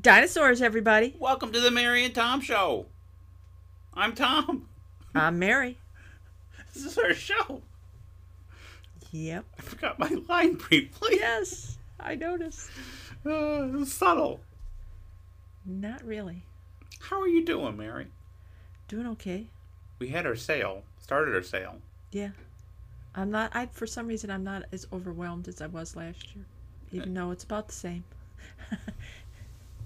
Dinosaurs, everybody. Welcome to the Mary and Tom Show. I'm Tom. I'm Mary. This is our show. Yep. I forgot my line briefly. Yes, I noticed. Uh, it was subtle. Not really. How are you doing, Mary? Doing okay. We had our sale, started our sale. Yeah. I'm not. I for some reason I'm not as overwhelmed as I was last year, even though it's about the same.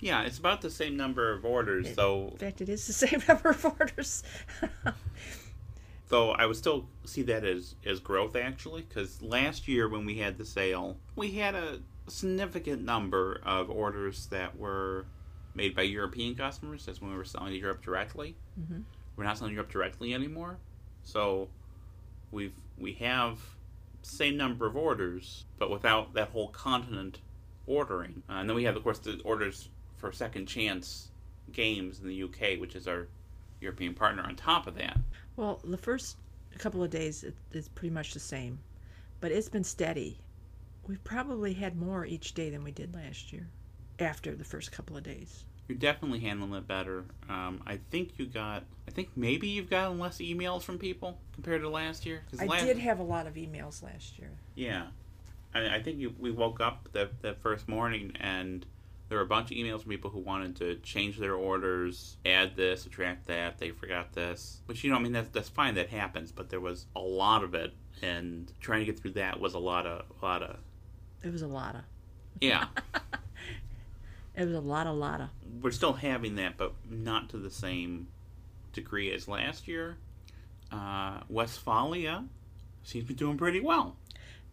Yeah, it's about the same number of orders, though. In fact, it is the same number of orders. Though I would still see that as as growth actually, because last year when we had the sale, we had a significant number of orders that were made by European customers. That's when we were selling to Europe directly. Mhm. We're not selling to Europe directly anymore, so we've we have same number of orders, but without that whole continent ordering. Uh, and then we have, of course, the orders for Second Chance Games in the UK, which is our European partner. On top of that, well, the first couple of days it, it's pretty much the same, but it's been steady. We've probably had more each day than we did last year. After the first couple of days. You're definitely handling it better. Um, I think you got. I think maybe you've gotten less emails from people compared to last year. I last, did have a lot of emails last year. Yeah, I, I think you, we woke up that that first morning and there were a bunch of emails from people who wanted to change their orders, add this, subtract that. They forgot this, which you know, I mean, that's that's fine. That happens, but there was a lot of it, and trying to get through that was a lot of a lot of It was a lot of. yeah. It was a lot, a lot of. we're still having that, but not to the same degree as last year. Uh, Westphalia seems to be doing pretty well.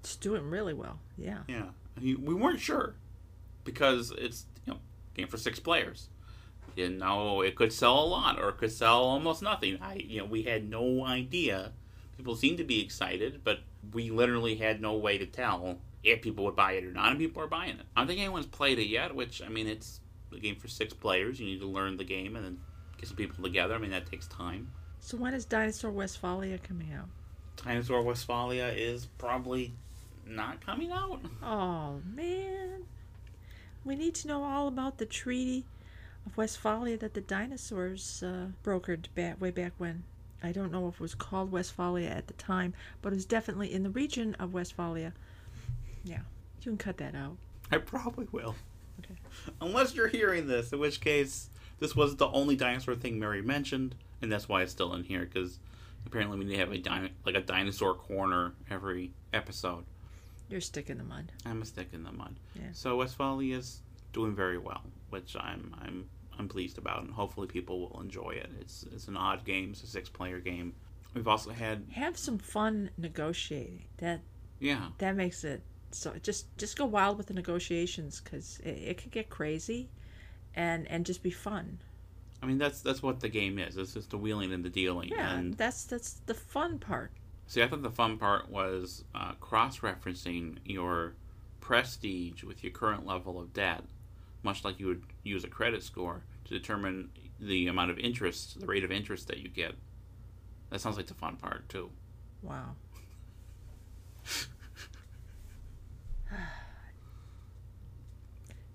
It's doing really well. Yeah. Yeah, I mean, we weren't sure because it's you know game for six players. You know, it could sell a lot or it could sell almost nothing. I you know we had no idea. People seemed to be excited, but we literally had no way to tell if people would buy it or not, and people are buying it. I don't think anyone's played it yet. Which I mean, it's a game for six players. You need to learn the game and then get some people together. I mean, that takes time. So when is Dinosaur Westphalia coming out? Dinosaur Westphalia is probably not coming out. Oh man, we need to know all about the Treaty of Westphalia that the dinosaurs uh, brokered back way back when. I don't know if it was called Westphalia at the time, but it was definitely in the region of Westphalia. Yeah, you can cut that out. I probably will. Okay. Unless you're hearing this, in which case this was the only dinosaur thing Mary mentioned, and that's why it's still in here because apparently we need to have a dino- like a dinosaur corner every episode. You're stick in the mud. I'm a stick in the mud. Yeah. So Westphalia is doing very well, which I'm I'm I'm pleased about, and hopefully people will enjoy it. It's it's an odd game. It's a six player game. We've also had Have some fun negotiating. That yeah that makes it so. Just just go wild with the negotiations because it, it could get crazy, and and just be fun. I mean that's that's what the game is. It's just the wheeling and the dealing. Yeah, and that's that's the fun part. See, I thought the fun part was uh, cross-referencing your prestige with your current level of debt, much like you would use a credit score to determine the amount of interest, the rate of interest that you get. That sounds like the fun part too. Wow.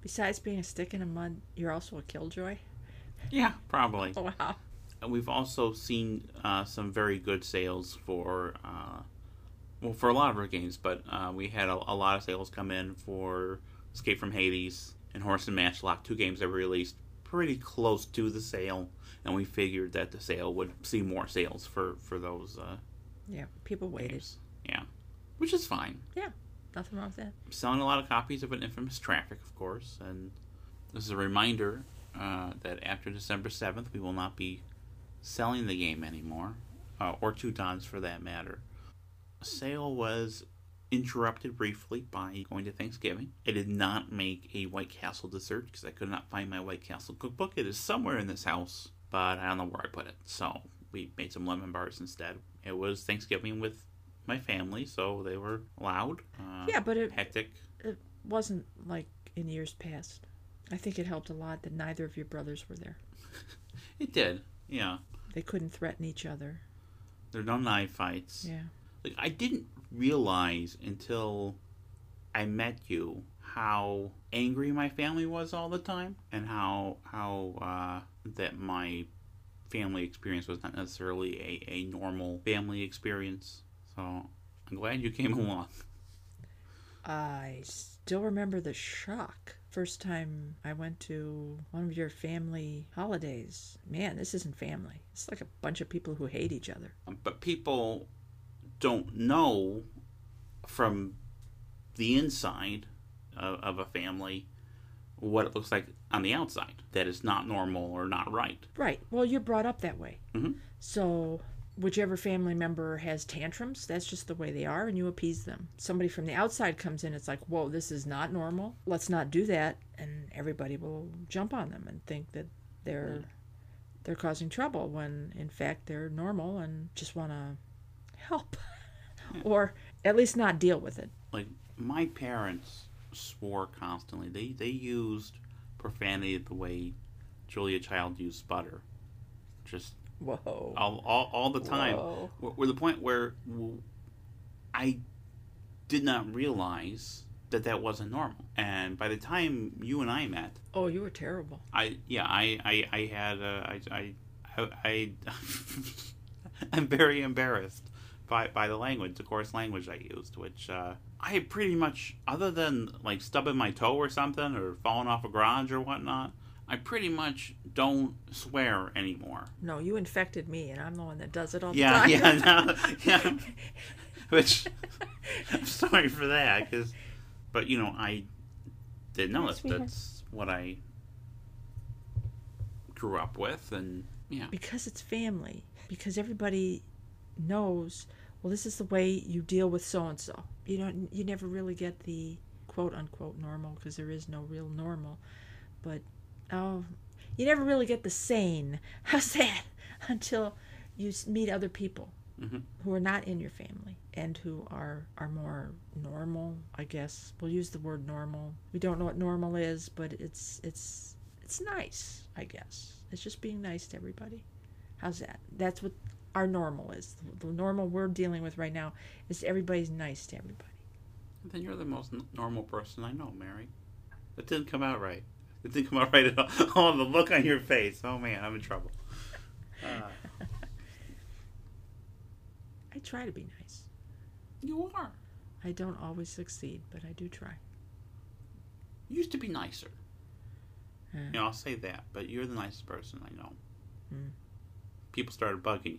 Besides being a stick in the mud, you're also a killjoy. Yeah, probably. Wow. And We've also seen uh, some very good sales for, uh, well, for a lot of our games, but uh, we had a, a lot of sales come in for Escape from Hades and Horse and Matchlock, two games that were released pretty close to the sale, and we figured that the sale would see more sales for for those uh, Yeah, people waited. games. Yeah, which is fine. Yeah, nothing wrong with that. I'm selling a lot of copies of an infamous traffic, of course, and this is a reminder uh, that after December seventh, we will not be selling the game anymore, uh, or Teutons for that matter. Sale was interrupted briefly by going to Thanksgiving. I did not make a White Castle dessert because I could not find my White Castle cookbook. It is somewhere in this house, but I don't know where I put it. So we made some lemon bars instead. It was Thanksgiving with my family, so they were loud. Uh, Yeah, but it hectic. It wasn't like in years past. I think it helped a lot that neither of your brothers were there. It did, yeah. They couldn't threaten each other. There are no knife fights. Yeah. Like I didn't realize until I met you how angry my family was all the time, and how how uh, that my family experience was not necessarily a, a normal family experience. So I'm glad you came along. I still remember the shock. First time I went to one of your family holidays. Man, this isn't family. It's like a bunch of people who hate each other. But people don't know from the inside of, of a family what it looks like on the outside that is not normal or not right. Right. Well, you're brought up that way. Mhm. So, whichever family member has tantrums, that's just the way they are, and you appease them. Somebody from the outside comes in, it's like, whoa, this is not normal. Let's not do that, and everybody will jump on them and think that they're they're causing trouble when in fact they're normal and just want to help, or at least not deal with it. Like my parents swore constantly. They they used profanity the way Julia Child used butter, just Whoa. all all, all the time. Whoa. We're, we're the point where I did not realize that that wasn't normal. And by the time you and I met, Oh, you were terrible. I yeah I I, I had uh, I I I, I I'm very embarrassed by by the language, the coarse language I used, which uh, I pretty much other than like stubbing my toe or something or falling off a garage or whatnot. I pretty much don't swear anymore. No, you infected me, and I'm the one that does it all the Yeah, time. yeah, no, yeah. Which I'm sorry for that, because, but you know, I didn't know Hi, that sweetheart. that's what I grew up with, and yeah, because it's family because everybody knows well this is the way you deal with so and so you don't you never really get the quote unquote normal because there is no real normal but oh you never really get the sane how's that until you meet other people Mhm. who are not in your family and who are are more normal i guess we'll use the word normal we don't know what normal is but it's it's it's nice i guess it's just being nice to everybody How's that? That's what our normal is. The normal we're dealing with right now is everybody's nice to everybody. then you're the most n- normal person I know, Mary. That didn't come out right. It didn't come out right at all. Oh, the look on your face. Oh man, I'm in trouble. Uh, I try to be nice. you are. I don't always succeed, but I do try. You used to be nicer. Uh, You know, I'll say that, but you're the nicest person I know. Hmm. People started bugging you.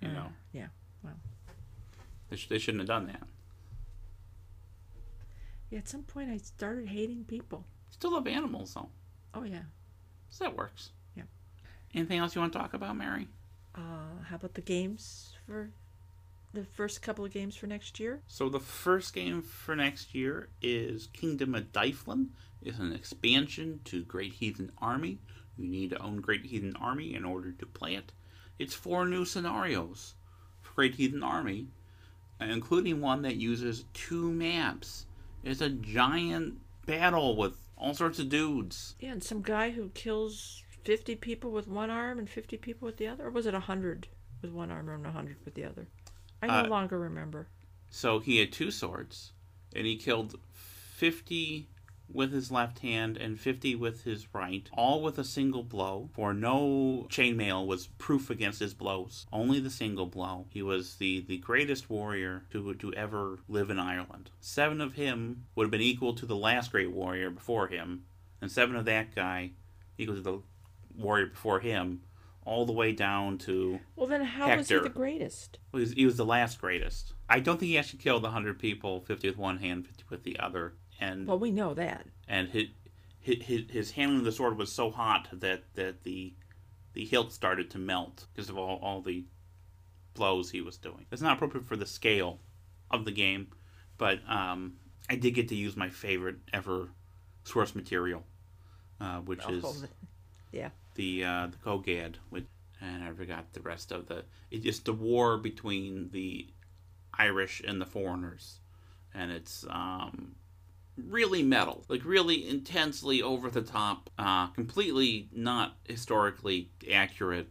You uh, know, Yeah. they, sh- they shouldn't have done that. Yeah. At some point, I started hating people. Still love animals, though. Oh yeah. So that works. Yeah. Anything else you want to talk about, Mary? Uh, how about the games for the first couple of games for next year? So the first game for next year is Kingdom of Dyflin. It's an expansion to Great Heathen Army. You need to own Great Heathen Army in order to play it. It's four new scenarios for Great Heathen Army, including one that uses two maps. It's a giant battle with all sorts of dudes. Yeah, and some guy who kills fifty people with one arm and fifty people with the other, or was it hundred with one arm and hundred with the other? I no Uh, longer remember. So he had two swords, and he killed 50 with his left hand and 50 with his right, all with a single blow, for no chainmail was proof against his blows. Only the single blow. He was the, the greatest warrior to, to ever live in Ireland. Seven of him would have been equal to the last great warrior before him, and seven of that guy equal to the warrior before him, all the way down to Well, then how was he the greatest? he was, he was the last greatest. I don't think he actually killed 100 people, 50 with one hand, 50 with the other. And Well, we know that. and his, his his handling of the sword was so hot that that the the hilt started to melt because of all, all the blows he was doing. It's not appropriate for the scale of the game, but um, I did get to use my favorite ever source material, uh, which is Oh, yeah. the uh, the Cogadh, which and I forgot the rest of the. It's just the war between the Irish and the foreigners, and it's um, really metal, like really intensely over the top, uh, completely not historically accurate,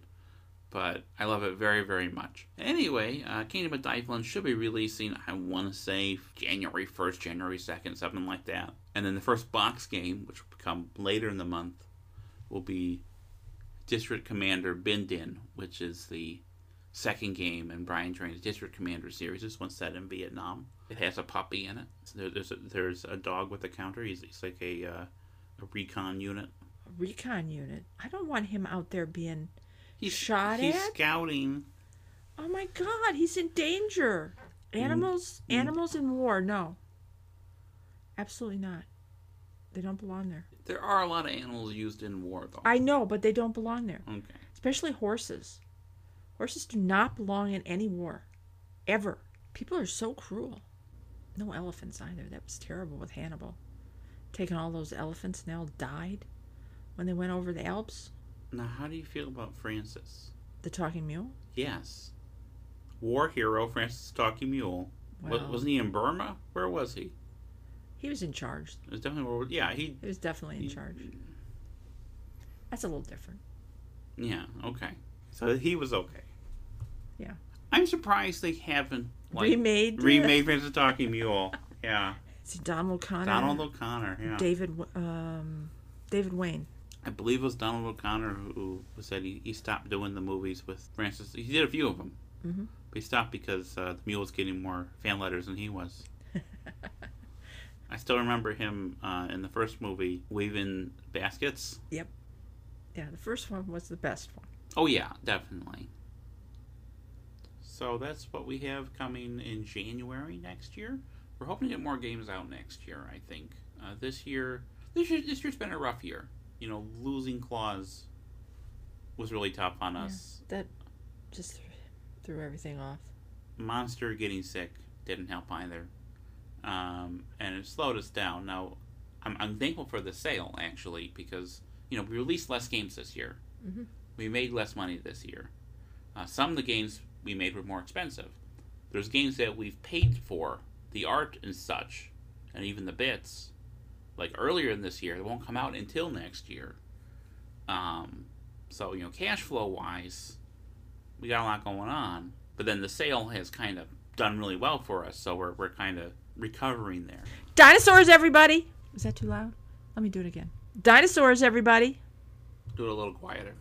but I love it very, very much. Anyway, uh, Kingdom of Dyflin should be releasing, I want to say, January 1st, January 2nd, something like that. And then the first box game, which will come later in the month, will be District Commander Binh Dinh, which is the second game in Brian Train's District Commander series. This one's set in Vietnam. It has a puppy in it. There, there's a, there's a dog with a counter. He's, he's like a uh, a recon unit. A recon unit. I don't want him out there being He's shot He's at. scouting. Oh my God, he's in danger. Animals, Mm. animals in war. No, absolutely not. They don't belong there. There are a lot of animals used in war, though. I know, but they don't belong there. okay. Especially horses. Horses do not belong in any war, ever. People are so cruel. No elephants either. That was terrible with Hannibal. Taking all those elephants and they all died when they went over the Alps. Now, how do you feel about Francis? The talking mule. Yes. War hero Francis Talking Mule. Well, Wasn't he in Burma? Where was he? he was in charge. It was definitely. Yeah, he. He was definitely in he- charge. That's a little different. Yeah. Okay. So he was okay. Yeah. I'm surprised they haven't like remade. remade Francis the Talking Mule. Yeah. It Donald O'Connor? Donald O'Connor. Yeah. David. Um, David Wayne. I believe it was Donald O'Connor who, who said he, he stopped doing the movies with Francis. He did a few of them, Mhm. but he stopped because uh, the mule was getting more fan letters than he was. I still remember him uh, in the first movie weaving baskets. Yep. Yeah, the first one was the best one. Oh yeah, definitely. So that's what we have coming in January next year. We're hoping to get more games out next year. I think uh, this year, this year, this year's been a rough year. You know, losing claws was really tough on Yeah. us. That just threw everything off. Monster getting sick didn't help either, um, and it slowed us down. Now, I'm, I'm thankful for the sale actually because you know we released less games this year. Mhm. We made less money this year. Uh, some of the games we made were more expensive. There's games that we've paid for, the art and such, and even the bits, like earlier in this year, they won't come out until next year. Um, so you know, cash flow wise, we got a lot going on. But then the sale has kind of done really well for us, so we're we're kind of recovering there. Dinosaurs, everybody! Is that too loud? Let me do it again. Dinosaurs, everybody! Do it a little quieter,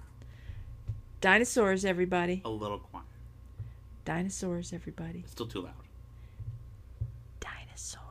Dinosaurs, everybody! a little quiet. Dinosaurs, everybody! It's still too loud. Dinosaurs.